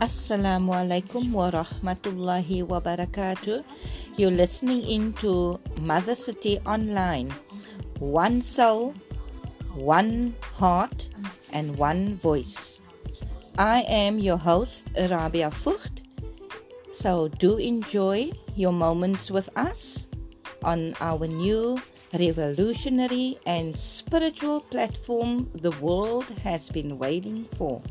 Assalamu alaikum wa rahmatullahi wa. You're listening into Mother City Online. One soul, one heart, and one voice. I am your host, Rabia Fucht. So do enjoy your moments with us on our new revolutionary and spiritual platform the world has been waiting for.